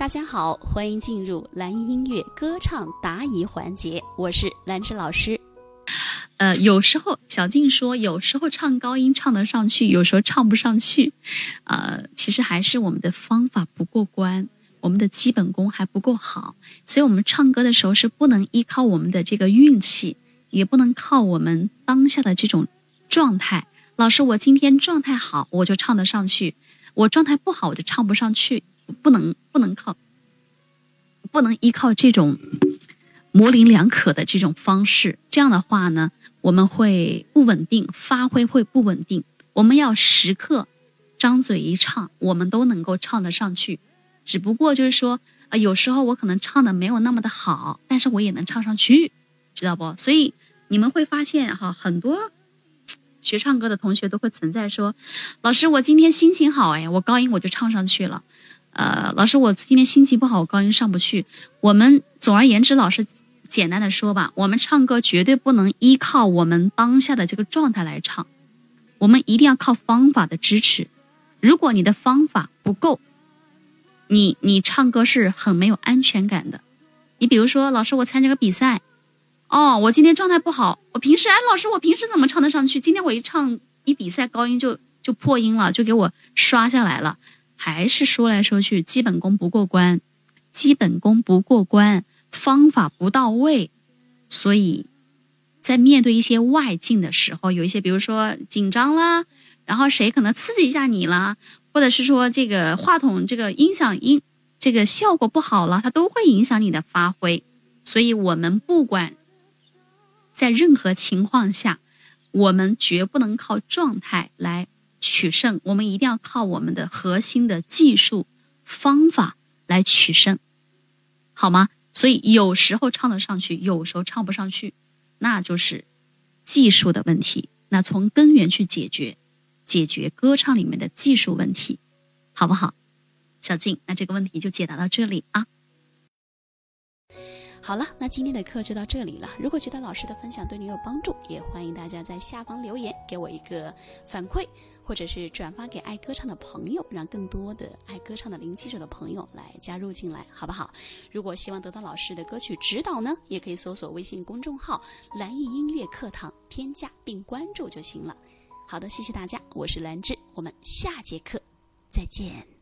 大家好，欢迎进入蓝音乐歌唱答疑环节，我是兰芝老师。呃，有时候小静说，有时候唱高音唱得上去，有时候唱不上去。呃，其实还是我们的方法不过关，我们的基本功还不够好，所以我们唱歌的时候是不能依靠我们的这个运气，也不能靠我们当下的这种状态。老师，我今天状态好，我就唱得上去；我状态不好，我就唱不上去。不能不能靠，不能依靠这种模棱两可的这种方式。这样的话呢，我们会不稳定，发挥会不稳定。我们要时刻张嘴一唱，我们都能够唱得上去。只不过就是说，啊，有时候我可能唱的没有那么的好，但是我也能唱上去，知道不？所以你们会发现哈，很多学唱歌的同学都会存在说，老师，我今天心情好，哎，我高音我就唱上去了。呃，老师，我今天心情不好，我高音上不去。我们总而言之，老师简单的说吧，我们唱歌绝对不能依靠我们当下的这个状态来唱，我们一定要靠方法的支持。如果你的方法不够，你你唱歌是很没有安全感的。你比如说，老师，我参加个比赛，哦，我今天状态不好，我平时哎，老师，我平时怎么唱得上去？今天我一唱一比赛，高音就就破音了，就给我刷下来了。还是说来说去，基本功不过关，基本功不过关，方法不到位，所以，在面对一些外境的时候，有一些，比如说紧张啦，然后谁可能刺激一下你啦，或者是说这个话筒这个音响音这个效果不好了，它都会影响你的发挥。所以，我们不管在任何情况下，我们绝不能靠状态来。取胜，我们一定要靠我们的核心的技术方法来取胜，好吗？所以有时候唱得上去，有时候唱不上去，那就是技术的问题。那从根源去解决，解决歌唱里面的技术问题，好不好？小静，那这个问题就解答到这里啊。好了，那今天的课就到这里了。如果觉得老师的分享对你有帮助，也欢迎大家在下方留言给我一个反馈。或者是转发给爱歌唱的朋友，让更多的爱歌唱的零基础的朋友来加入进来，好不好？如果希望得到老师的歌曲指导呢，也可以搜索微信公众号“蓝艺音乐课堂”，添加并关注就行了。好的，谢谢大家，我是兰芝，我们下节课再见。